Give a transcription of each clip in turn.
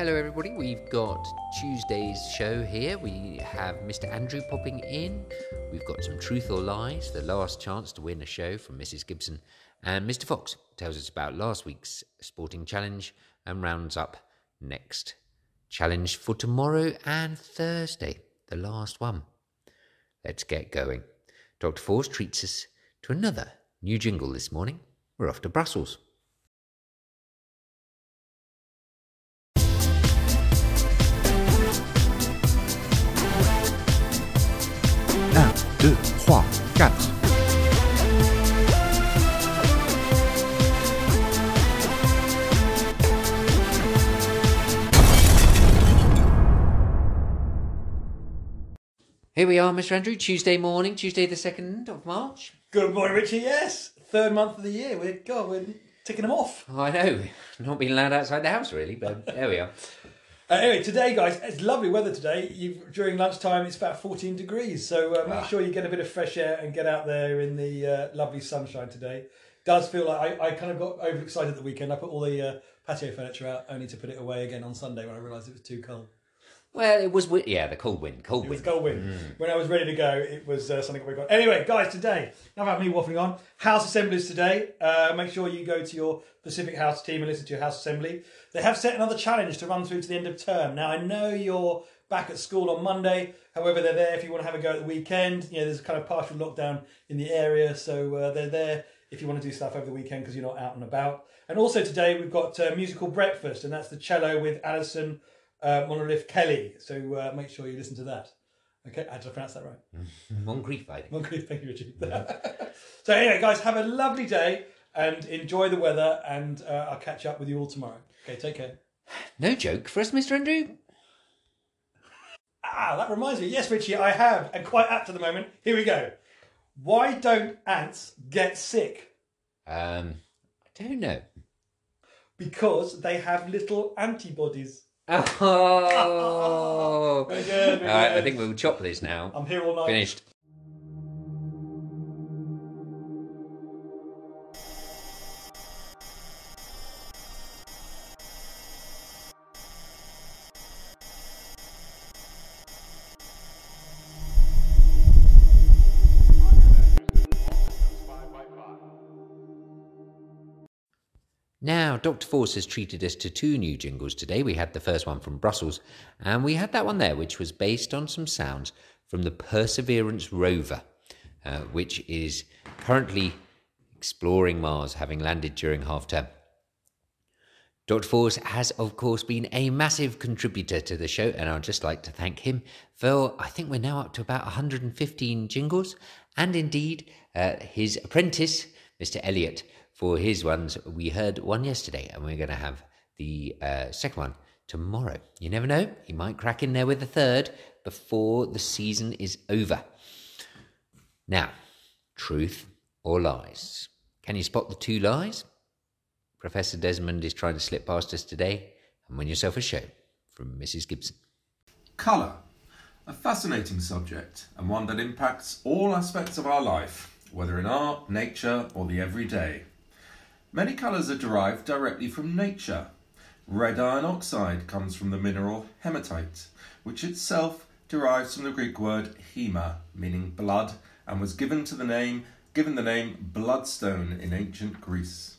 hello everybody. We've got Tuesday's show here. We have Mr. Andrew popping in. We've got some truth or lies, the last chance to win a show from Mrs. Gibson. And Mr. Fox tells us about last week's sporting challenge and rounds up next challenge for tomorrow and Thursday, the last one. Let's get going. Dr. Force treats us to another new jingle this morning. We're off to Brussels. 2, 3, 4. Here we are, Mr. Andrew, Tuesday morning, Tuesday the 2nd of March. Good morning, Richie. Yes, third month of the year. We're God, we're ticking them off. I know, not being allowed outside the house really, but there we are. Uh, anyway, today, guys, it's lovely weather today. you during lunchtime, it's about 14 degrees, so uh, make Ah. sure you get a bit of fresh air and get out there in the uh, lovely sunshine today. Does feel like I, I kind of got overexcited at the weekend. I put all the uh, patio furniture out only to put it away again on Sunday when I realised it was too cold. Well, it was, wi- yeah, the cold wind, cold It was wind. gold win. When I was ready to go, it was uh, something we got. Anyway, guys, today, enough about me waffling on. House assemblies today. Uh, make sure you go to your Pacific House team and listen to your house assembly. They have set another challenge to run through to the end of term. Now, I know you're back at school on Monday. However, they're there if you want to have a go at the weekend. You know, there's a kind of partial lockdown in the area, so uh, they're there if you want to do stuff over the weekend because you're not out and about. And also today we've got uh, musical breakfast, and that's the cello with Alison uh, Monolith Kelly. So uh, make sure you listen to that. Okay, did I pronounce that right? Moncrief, I think. Okay, thank you, Richard. so anyway, guys, have a lovely day and enjoy the weather, and uh, I'll catch up with you all tomorrow. Okay, take care. No joke for us, Mr. Andrew? Ah, that reminds me. Yes, Richie, I have, and quite apt at the moment. Here we go. Why don't ants get sick? Um, I don't know. Because they have little antibodies. Oh! Good, very All right, I think we'll chop this now. I'm here all night. Finished. Now, Dr. Force has treated us to two new jingles today. We had the first one from Brussels, and we had that one there, which was based on some sounds from the Perseverance rover, uh, which is currently exploring Mars, having landed during half term. Dr. Force has, of course, been a massive contributor to the show, and I'd just like to thank him for, I think we're now up to about 115 jingles, and indeed uh, his apprentice, Mr. Elliot, for his ones. We heard one yesterday, and we're going to have the uh, second one tomorrow. You never know, he might crack in there with a third before the season is over. Now, truth or lies? Can you spot the two lies? Professor Desmond is trying to slip past us today, and win yourself a show from Mrs. Gibson. Colour. A fascinating subject and one that impacts all aspects of our life, whether in art, nature, or the everyday. Many colours are derived directly from nature. Red iron oxide comes from the mineral hematite, which itself derives from the Greek word hema, meaning blood, and was given to the name given the name bloodstone in ancient Greece.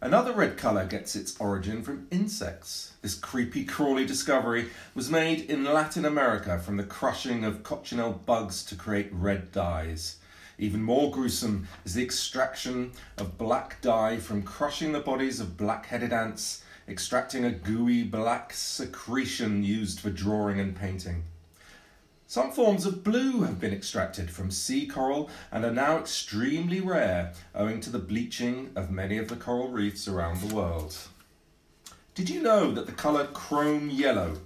Another red colour gets its origin from insects. This creepy, crawly discovery was made in Latin America from the crushing of cochineal bugs to create red dyes. Even more gruesome is the extraction of black dye from crushing the bodies of black headed ants, extracting a gooey black secretion used for drawing and painting. Some forms of blue have been extracted from sea coral and are now extremely rare owing to the bleaching of many of the coral reefs around the world. Did you know that the colour chrome yellow,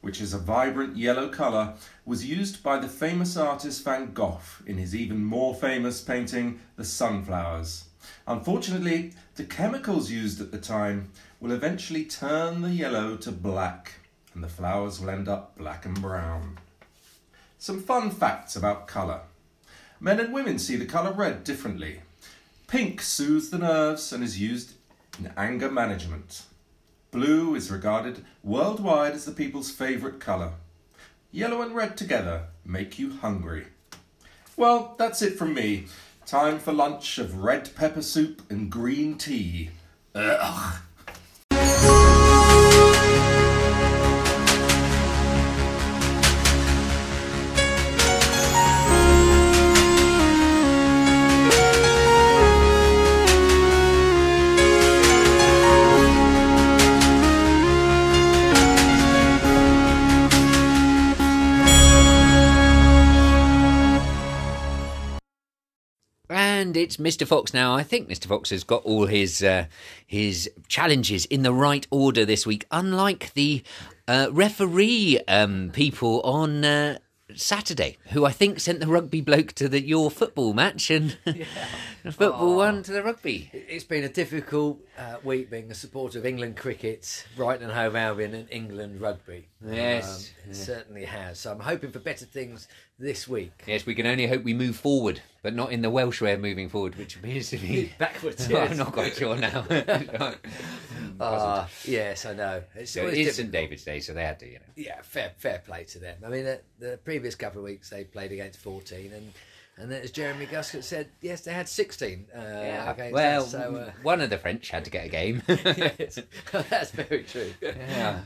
which is a vibrant yellow colour, was used by the famous artist Van Gogh in his even more famous painting The Sunflowers? Unfortunately, the chemicals used at the time will eventually turn the yellow to black, and the flowers will end up black and brown. Some fun facts about colour. Men and women see the colour red differently. Pink soothes the nerves and is used in anger management. Blue is regarded worldwide as the people's favourite colour. Yellow and red together make you hungry. Well, that's it from me. Time for lunch of red pepper soup and green tea. Ugh. And it's Mr. Fox now. I think Mr. Fox has got all his uh, his challenges in the right order this week. Unlike the uh, referee um, people on uh, Saturday, who I think sent the rugby bloke to the your football match and the football one to the rugby. It's been a difficult uh, week being a supporter of England cricket, Brighton and Hove Albion, and England rugby. Yes, Um, it certainly has. So I'm hoping for better things this week. Yes, we can only hope we move forward, but not in the Welsh way of moving forward, which appears to be Backwards, I'm not quite sure now. Ah, yes, I know. It's So it is. St David's Day, so they had to, you know. Yeah, fair fair play to them. I mean, the, the previous couple of weeks they played against 14, and and then as Jeremy Guscott said, yes, they had 16. Uh, against well, us, so, uh, one of the French had to get a game. yes, that's very true. yeah.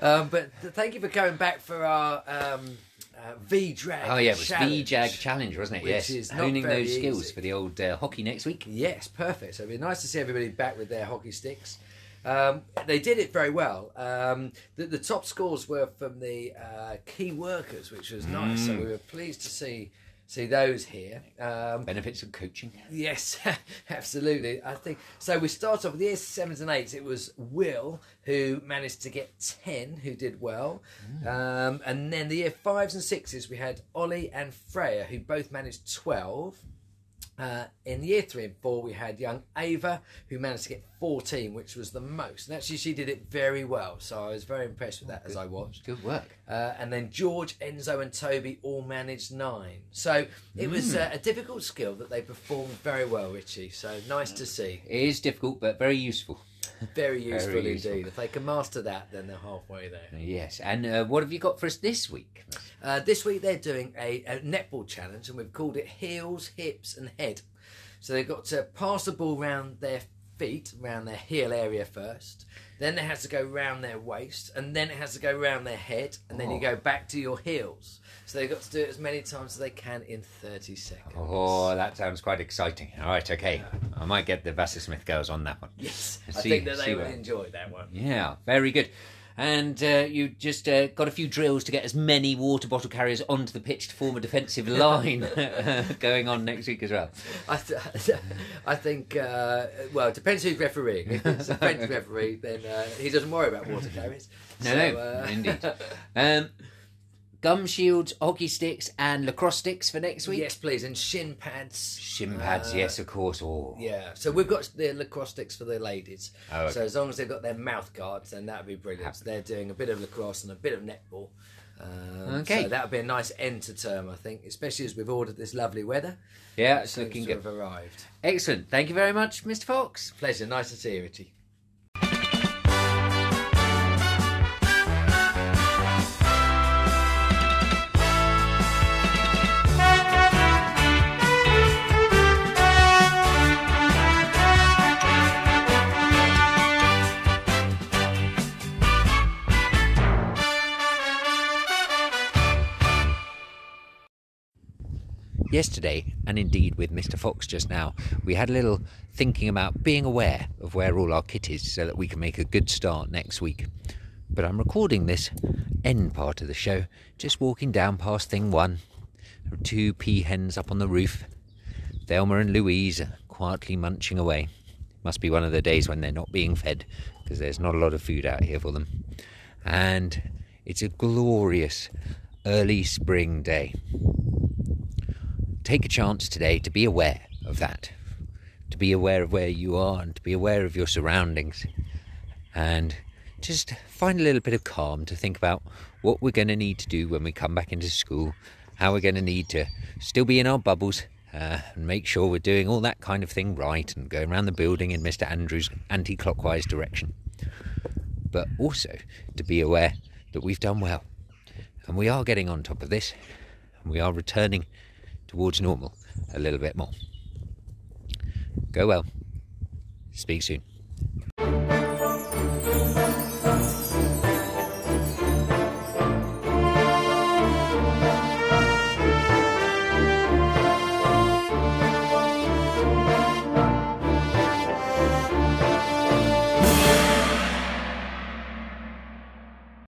Um, but th- thank you for coming back for our um, uh, V drag. Oh yeah, it was challenge. VJAG challenge, wasn't it? Which yes, is honing those skills easy. for the old uh, hockey next week. Yes, perfect. So it'd be nice to see everybody back with their hockey sticks. Um, they did it very well. Um, the, the top scores were from the uh, key workers, which was nice. Mm. So we were pleased to see see those here. Um, Benefits of coaching. Yes, absolutely. I think so. We start off with the year sevens and eights. It was Will who managed to get ten, who did well, um, and then the year fives and sixes we had Ollie and Freya who both managed twelve. Uh, in year three and four, we had young Ava, who managed to get 14, which was the most. And actually, she did it very well. So I was very impressed with that as I watched. Good work. Uh, and then George, Enzo, and Toby all managed nine. So it was uh, a difficult skill that they performed very well, Richie. So nice to see. It is difficult, but very useful. Very useful useful. indeed. If they can master that, then they're halfway there. Yes. And uh, what have you got for us this week? Uh, this week they're doing a, a netball challenge, and we've called it heels, hips, and head. So they've got to pass the ball round their feet, round their heel area first. Then it has to go round their waist, and then it has to go round their head, and then you oh. go back to your heels. So they've got to do it as many times as they can in 30 seconds. Oh, that sounds quite exciting. All right, okay. I might get the Vassar Smith girls on that one. Yes, I See- think that see they would what- enjoy that one. Yeah, very good. And uh, you just uh, got a few drills to get as many water bottle carriers onto the pitch to form a defensive line going on next week as well. I, th- I think, uh, well, it depends who's refereeing. If it's a French referee, then uh, he doesn't worry about water carriers. No, So, no, uh, indeed. Um, gum shields, hockey sticks, and lacrosse sticks for next week. Yes, please, and shin pads. Shin pads, Uh, yes, of course. Oh, Yeah, so we've got the lacrosse sticks for the ladies. Oh, okay. So as long as they've got their mouth guards, then that'd be brilliant. So they're doing a bit of lacrosse and a bit of netball. Um, Okay. So that would be a nice end to term, I think, especially as we've ordered this lovely weather. yeah, it's looking good. have arrived. Excellent. Thank you very much, Mr. Fox. Pleasure. Nice to see you, Richie. Yesterday, and indeed with Mr. Fox just now, we had a little thinking about being aware of where all our kit is so that we can make a good start next week. But I'm recording this end part of the show, just walking down past thing one. There are two peahens up on the roof. Thelma and Louise are quietly munching away. Must be one of the days when they're not being fed, because there's not a lot of food out here for them. And it's a glorious early spring day take a chance today to be aware of that, to be aware of where you are and to be aware of your surroundings, and just find a little bit of calm to think about what we're going to need to do when we come back into school, how we're going to need to still be in our bubbles. Uh, and make sure we're doing all that kind of thing right and going around the building in Mr. Andrews' anti clockwise direction. But also to be aware that we've done well and we are getting on top of this and we are returning towards normal a little bit more. Go well. Speak soon.